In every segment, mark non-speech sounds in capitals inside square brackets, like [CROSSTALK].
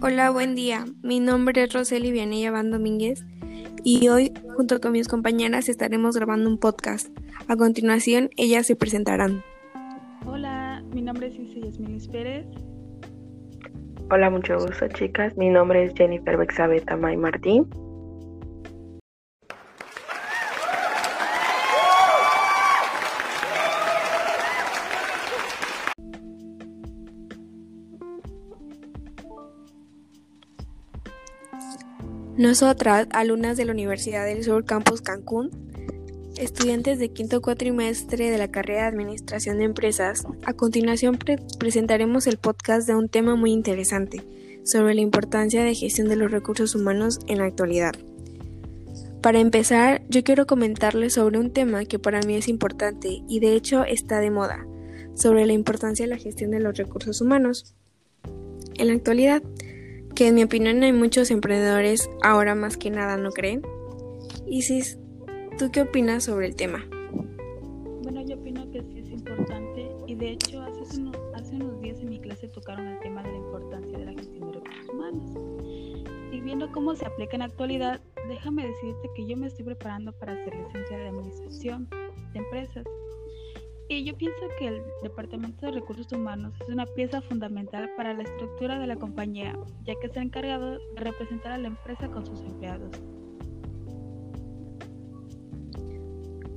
Hola, buen día. Mi nombre es Roseli Vianella Van Domínguez y hoy, junto con mis compañeras, estaremos grabando un podcast. A continuación, ellas se presentarán. Hola, mi nombre es Isabel Yasminis Pérez. Hola, mucho gusto, chicas. Mi nombre es Jennifer Bexabeta May Martín. Nosotras, alumnas de la Universidad del Sur Campus Cancún, estudiantes de quinto cuatrimestre de la carrera de Administración de Empresas, a continuación presentaremos el podcast de un tema muy interesante sobre la importancia de gestión de los recursos humanos en la actualidad. Para empezar, yo quiero comentarles sobre un tema que para mí es importante y de hecho está de moda, sobre la importancia de la gestión de los recursos humanos. En la actualidad, que en mi opinión hay muchos emprendedores ahora más que nada, ¿no creen? Isis, ¿tú qué opinas sobre el tema? Bueno, yo opino que sí es importante y de hecho hace unos, días en mi clase tocaron el tema de la importancia de la gestión de recursos humanos. Y viendo cómo se aplica en la actualidad, déjame decirte que yo me estoy preparando para ser licenciada de Administración de Empresas y yo pienso que el Departamento de Recursos Humanos es una pieza fundamental para la estructura de la compañía, ya que está encargado de representar a la empresa con sus empleados.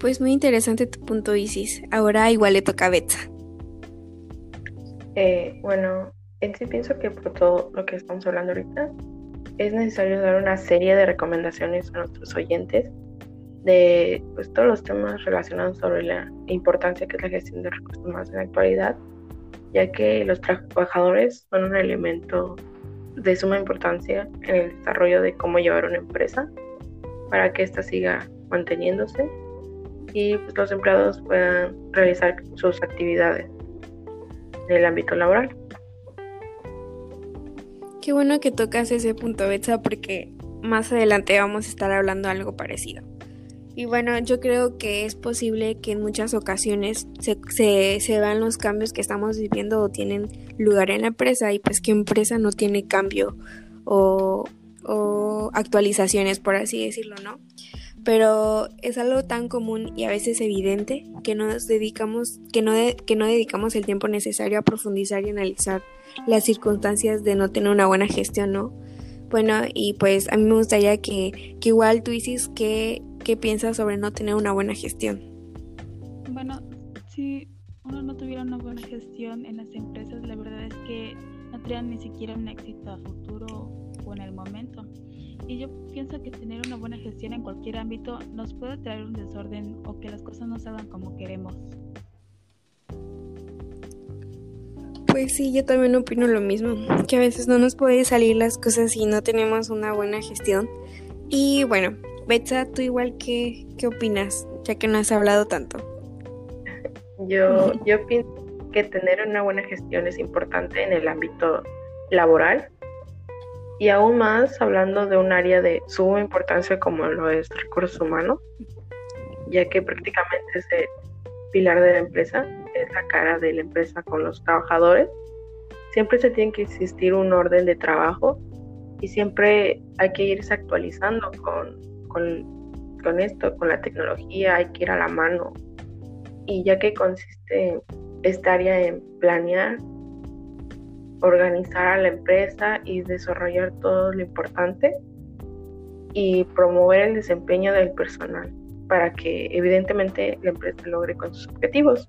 Pues muy interesante tu punto, Isis. Ahora igual le toca a Betsa. Eh, bueno, en sí pienso que por todo lo que estamos hablando ahorita, es necesario dar una serie de recomendaciones a nuestros oyentes de pues, todos los temas relacionados sobre la importancia que es la gestión de recursos humanos en la actualidad, ya que los trabajadores son un elemento de suma importancia en el desarrollo de cómo llevar una empresa para que ésta siga manteniéndose y pues, los empleados puedan realizar sus actividades en el ámbito laboral. Qué bueno que tocas ese punto, Betsa, porque más adelante vamos a estar hablando algo parecido. Y bueno, yo creo que es posible que en muchas ocasiones se, se, vean los cambios que estamos viviendo o tienen lugar en la empresa y pues que empresa no tiene cambio o, o actualizaciones, por así decirlo, ¿no? Pero es algo tan común y a veces evidente que nos dedicamos, que no, que no dedicamos el tiempo necesario a profundizar y analizar las circunstancias de no tener una buena gestión, ¿no? Bueno, y pues a mí me gustaría que, que igual tú dices que ¿Qué piensas sobre no tener una buena gestión? Bueno, si uno no tuviera una buena gestión en las empresas, la verdad es que no tendrían ni siquiera un éxito a futuro o en el momento. Y yo pienso que tener una buena gestión en cualquier ámbito nos puede traer un desorden o que las cosas no salgan como queremos. Pues sí, yo también opino lo mismo, que a veces no nos puede salir las cosas si no tenemos una buena gestión. Y bueno, Betsa, ¿tú igual qué, qué opinas, ya que no has hablado tanto? Yo, yo pienso que tener una buena gestión es importante en el ámbito laboral y aún más hablando de un área de suma importancia como lo es recursos humanos, ya que prácticamente es el pilar de la empresa, es la cara de la empresa con los trabajadores. Siempre se tiene que existir un orden de trabajo y siempre hay que irse actualizando con con, esto, con la tecnología, hay que ir a la mano. Y ya que consiste esta área en planear, organizar a la empresa y desarrollar todo lo importante y promover el desempeño del personal para que evidentemente la empresa logre con sus objetivos.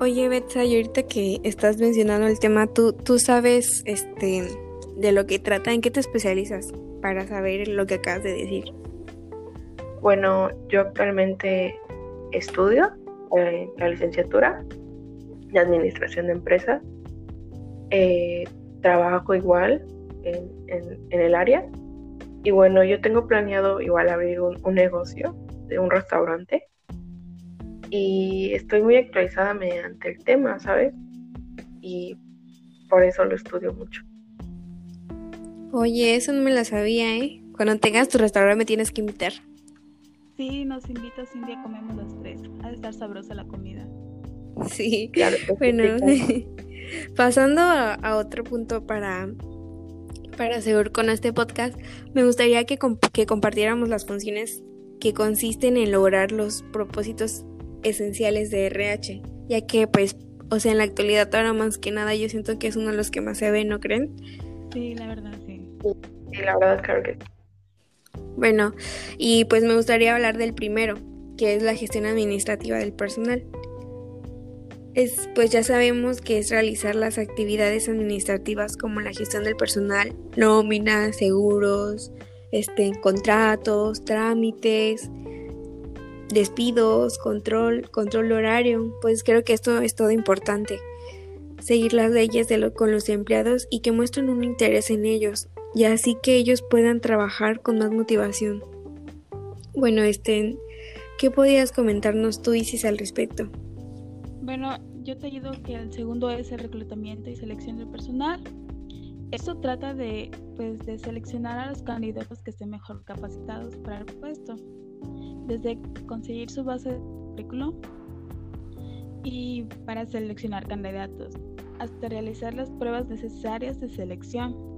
Oye, Betsa, y ahorita que estás mencionando el tema, ¿tú, tú sabes este, de lo que trata, ¿en qué te especializas para saber lo que acabas de decir? Bueno, yo actualmente estudio eh, la licenciatura de Administración de Empresas. Eh, trabajo igual en, el área. Y bueno, yo tengo planeado igual abrir un, un negocio de un restaurante. Y estoy muy actualizada mediante el tema, ¿sabes? Y por eso lo estudio mucho. Oye, eso no me la sabía, ¿eh? Cuando tengas tu restaurante me tienes que invitar. Sí, nos invitas un día comemos los tres. Ha de estar sabrosa la comida. Sí, claro. [LAUGHS] Bueno, [LAUGHS] pasando a, otro punto para, para seguir con este podcast, me gustaría que, que compartiéramos las funciones que consisten en lograr los propósitos esenciales de RH, ya que pues, o sea, en la actualidad ahora más que nada yo siento que es uno de los que más se ve, ¿no creen? Sí, la verdad, Sí, la verdad creo que bueno, y pues me gustaría hablar del primero, que es la gestión administrativa del personal. Es, pues ya sabemos que es realizar las actividades administrativas como la gestión del personal, nóminas, seguros, este, contratos, trámites, despidos, control, control horario. Pues creo que esto es todo importante. Seguir las leyes de con los empleados y que muestren un interés en ellos, y así que ellos puedan trabajar con más motivación. Bueno, este, ¿qué podías comentarnos tú, Isis, al respecto? Bueno, yo te ayudo que el segundo es el reclutamiento y selección del personal. Esto trata de, pues, de seleccionar a los candidatos que estén mejor capacitados para el puesto, desde conseguir su base de currículum y para seleccionar candidatos, hasta realizar las pruebas necesarias de selección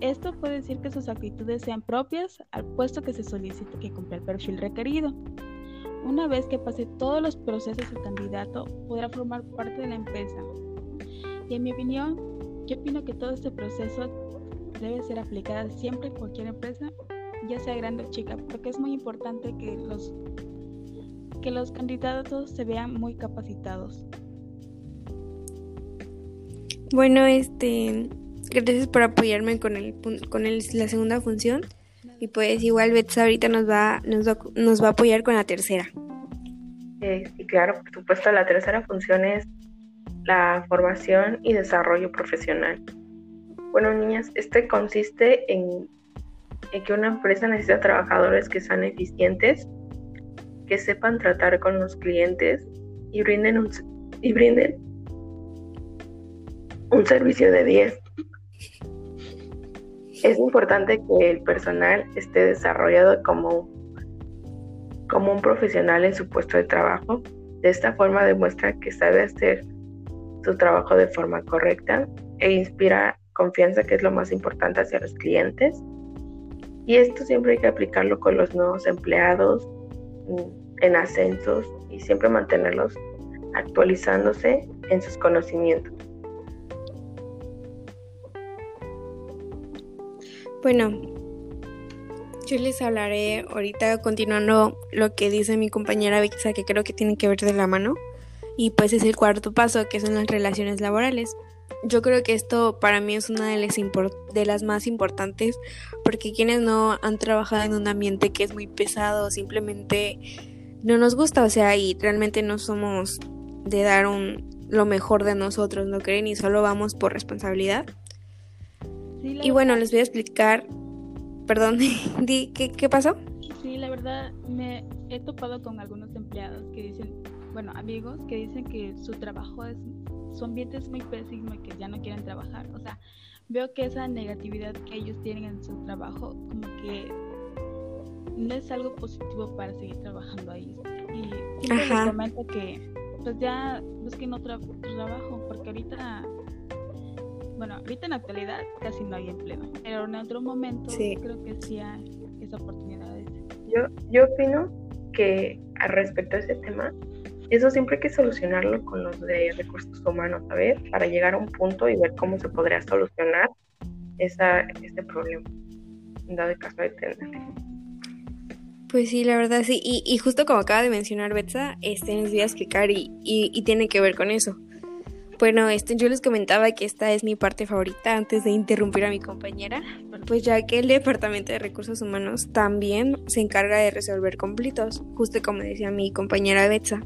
esto puede decir que sus actitudes sean propias al puesto que se solicite que cumpla el perfil requerido. Una vez que pase todos los procesos, el candidato podrá formar parte de la empresa. Y en mi opinión, yo opino que todo este proceso debe ser aplicado siempre en cualquier empresa, ya sea grande o chica, porque es muy importante que los, que los candidatos se vean muy capacitados. Bueno, este, Gracias por apoyarme con el con el, la segunda función. Y pues igual Betsa ahorita nos va, nos va, nos va a apoyar con la tercera. Eh, sí, claro, por supuesto, la tercera función es la formación y desarrollo profesional. Bueno, niñas, este consiste en, en que una empresa necesita trabajadores que sean eficientes, que sepan tratar con los clientes y brinden un, y brinden un servicio de 10. Es importante que el personal esté desarrollado como, como un profesional en su puesto de trabajo. De esta forma demuestra que sabe hacer su trabajo de forma correcta e inspira confianza, que es lo más importante hacia los clientes. Y esto siempre hay que aplicarlo con los nuevos empleados mm, en ascensos y siempre mantenerlos actualizándose en sus conocimientos. Bueno, yo les hablaré ahorita continuando lo que dice mi compañera Vixa, que creo que tiene que ver de la mano. Y pues es el cuarto paso, que son las relaciones laborales. Yo creo que esto para mí es una de las, de las más importantes, porque quienes no han trabajado en un ambiente que es muy pesado, simplemente no nos gusta, o sea, y realmente no somos de dar un, lo mejor de nosotros, ¿no creen? Y solo vamos por responsabilidad y bueno, les voy a explicar. Perdón, [LAUGHS] ¿qué, ¿qué pasó? Sí, la verdad me he topado con algunos empleados que dicen, bueno, amigos, que dicen que su trabajo es, su ambiente es muy pésimo y que ya no quieren trabajar. O sea, veo que esa negatividad que ellos tienen en su trabajo, como que no es algo positivo para seguir trabajando ahí. Y siempre les comento que pues ya busquen otro trabajo, porque ahorita bueno, ahorita en la actualidad casi no hay empleo, pero en otro momento creo que sí hay esa oportunidad. Yo, yo opino que al respecto a ese tema, eso siempre hay que solucionarlo con los de recursos humanos, ver, para llegar a un punto y ver cómo se podría solucionar esa, este problema, dado caso de tenerlo. Pues sí, la verdad sí, y, y, justo como acaba de mencionar Betsa, este, les voy a explicar y, y, y tiene que ver con eso. Bueno, este, yo les comentaba que esta es mi parte favorita antes de interrumpir a mi compañera, pues ya que el Departamento de Recursos Humanos también se encarga de resolver conflictos, justo como decía mi compañera Betsa,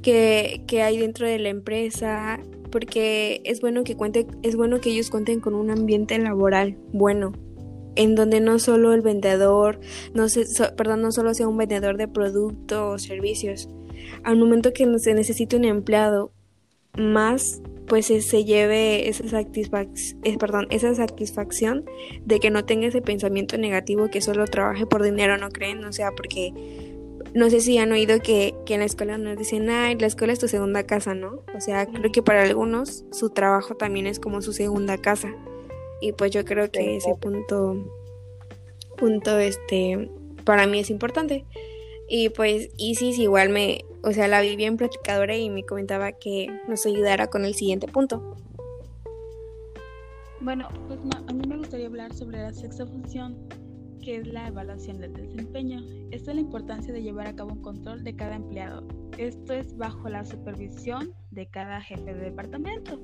que, que hay dentro de la empresa, porque es bueno que cuente, es bueno que ellos cuenten con un ambiente laboral bueno, en donde no solo el vendedor, no se, perdón, no solo sea un vendedor de productos o servicios. Al momento que se necesite un empleado, más pues se lleve esa, satisfacción, eh, perdón, esa satisfacción de que no tenga ese pensamiento negativo que solo trabaje por dinero, ¿no creen? O sea, porque no sé si han oído que, que, en la escuela nos dicen, ay, la escuela es tu segunda casa, ¿no? O sea, creo que para algunos su trabajo también es como su segunda casa. Y pues yo creo que ese punto, punto, este, para mí es importante. Y pues Isis igual me, o sea, la vi bien platicadora y me comentaba que nos ayudara con el siguiente punto. Bueno, pues a mí me gustaría hablar sobre la sexta función, que es la evaluación del desempeño. Esta es la importancia de llevar a cabo un control de cada empleado. Esto es bajo la supervisión de cada jefe de departamento.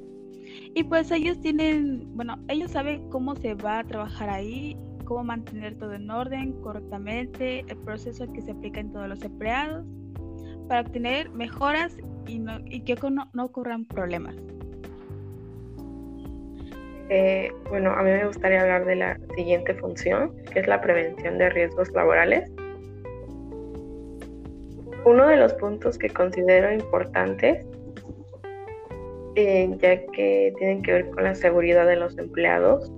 Y pues ellos tienen, bueno, ellos saben cómo se va a trabajar ahí, cómo mantener todo en orden, correctamente, el proceso que se aplica en todos los empleados, para obtener mejoras y, y que no, no ocurran problemas. Eh, bueno, a mí me gustaría hablar de la siguiente función, que es la prevención de riesgos laborales. Uno de los puntos que considero importantes, eh, ya que tienen que ver con la seguridad de los empleados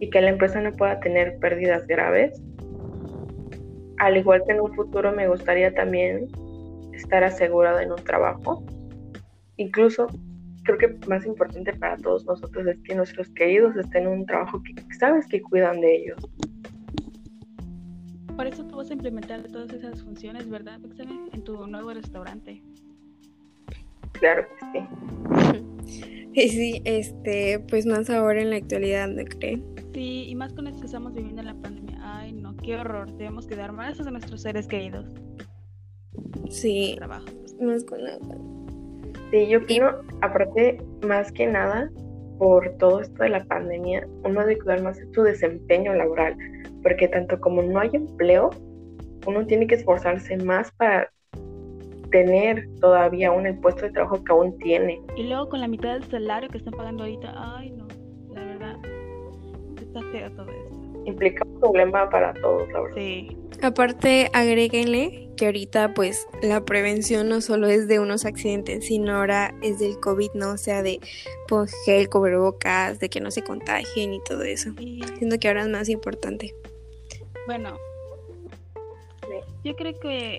y que la empresa no pueda tener pérdidas graves. Al igual que en un futuro me gustaría también estar asegurado en un trabajo, incluso creo que más importante para todos nosotros es que nuestros queridos estén en un trabajo que sabes que cuidan de ellos. Por eso tú vas a implementar todas esas funciones, ¿verdad, En tu nuevo restaurante. Claro que sí. [LAUGHS] Sí, este, pues más ahora en la actualidad, ¿no creen? Sí, y más con esto que estamos viviendo en la pandemia. Ay, no, qué horror. Debemos quedar más a nuestros seres queridos. Sí. Más con la Sí, yo opino, aparte, más que nada, por todo esto de la pandemia, uno debe cuidar más de su desempeño laboral, porque tanto como no hay empleo, uno tiene que esforzarse más para tener todavía aún el puesto de trabajo que aún tiene. Y luego con la mitad del salario que están pagando ahorita, ay no, la verdad, está feo todo esto. Implica un problema para todos, la verdad. Sí. Aparte, agréguenle que ahorita pues la prevención no solo es de unos accidentes, sino ahora es del COVID, ¿no? O sea, de pues, gel, cubrebocas, de que no se contagien y todo eso. Siento que ahora es más importante. Bueno, yo creo que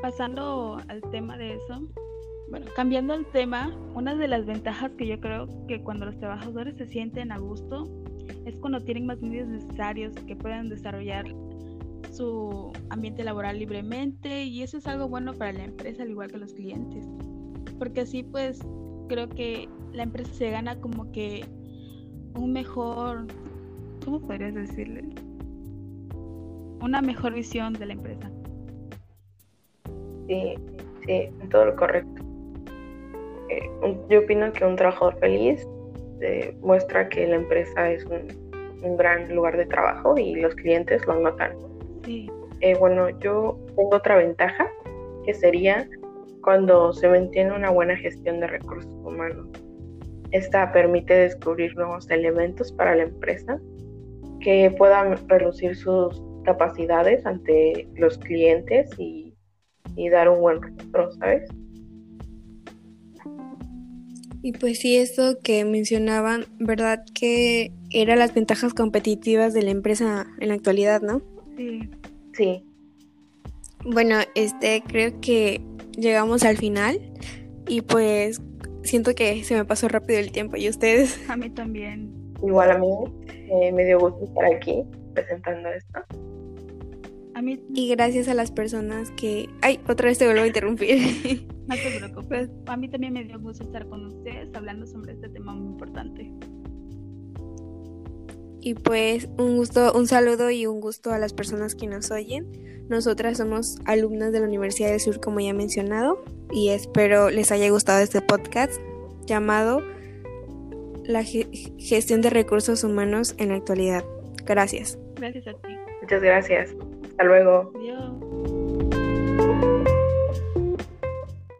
pasando al tema de eso, bueno, cambiando el tema, una de las ventajas que yo creo que cuando los trabajadores se sienten a gusto es cuando tienen más medios necesarios que puedan desarrollar su ambiente laboral libremente y eso es algo bueno para la empresa al igual que los clientes. Porque así pues creo que la empresa se gana como que un mejor, ¿cómo podrías decirle? Una mejor visión de la empresa. Sí, sí, todo lo correcto. Eh, yo opino que un trabajador feliz muestra que la empresa es un, un gran lugar de trabajo y los clientes lo notan. Eh, bueno, yo tengo otra ventaja que sería cuando se mantiene una buena gestión de recursos humanos. Esta permite descubrir nuevos elementos para la empresa que puedan reducir sus capacidades ante los clientes y, dar un buen rostro, ¿sabes? Y pues sí, esto que mencionaban, ¿verdad? Que eran las ventajas competitivas de la empresa en la actualidad, ¿no? Sí. Sí. Bueno, este, creo que llegamos al final y pues siento que se me pasó rápido el tiempo. ¿Y ustedes? [LAUGHS] A mí también. Igual a mí eh, me dio gusto estar aquí presentando esto. A mí... Y gracias a las personas que... Ay, otra vez te vuelvo a interrumpir. [LAUGHS] no te preocupes. [LAUGHS] A mí también me dio gusto estar con ustedes hablando sobre este tema muy importante. Y pues un gusto, un saludo y un gusto a las personas que nos oyen. Nosotras somos alumnas de la Universidad del Sur, como ya he mencionado, y espero les haya gustado este podcast llamado La gestión de recursos humanos en la actualidad. Gracias. Gracias a ti. Muchas gracias. Hasta luego. Adiós.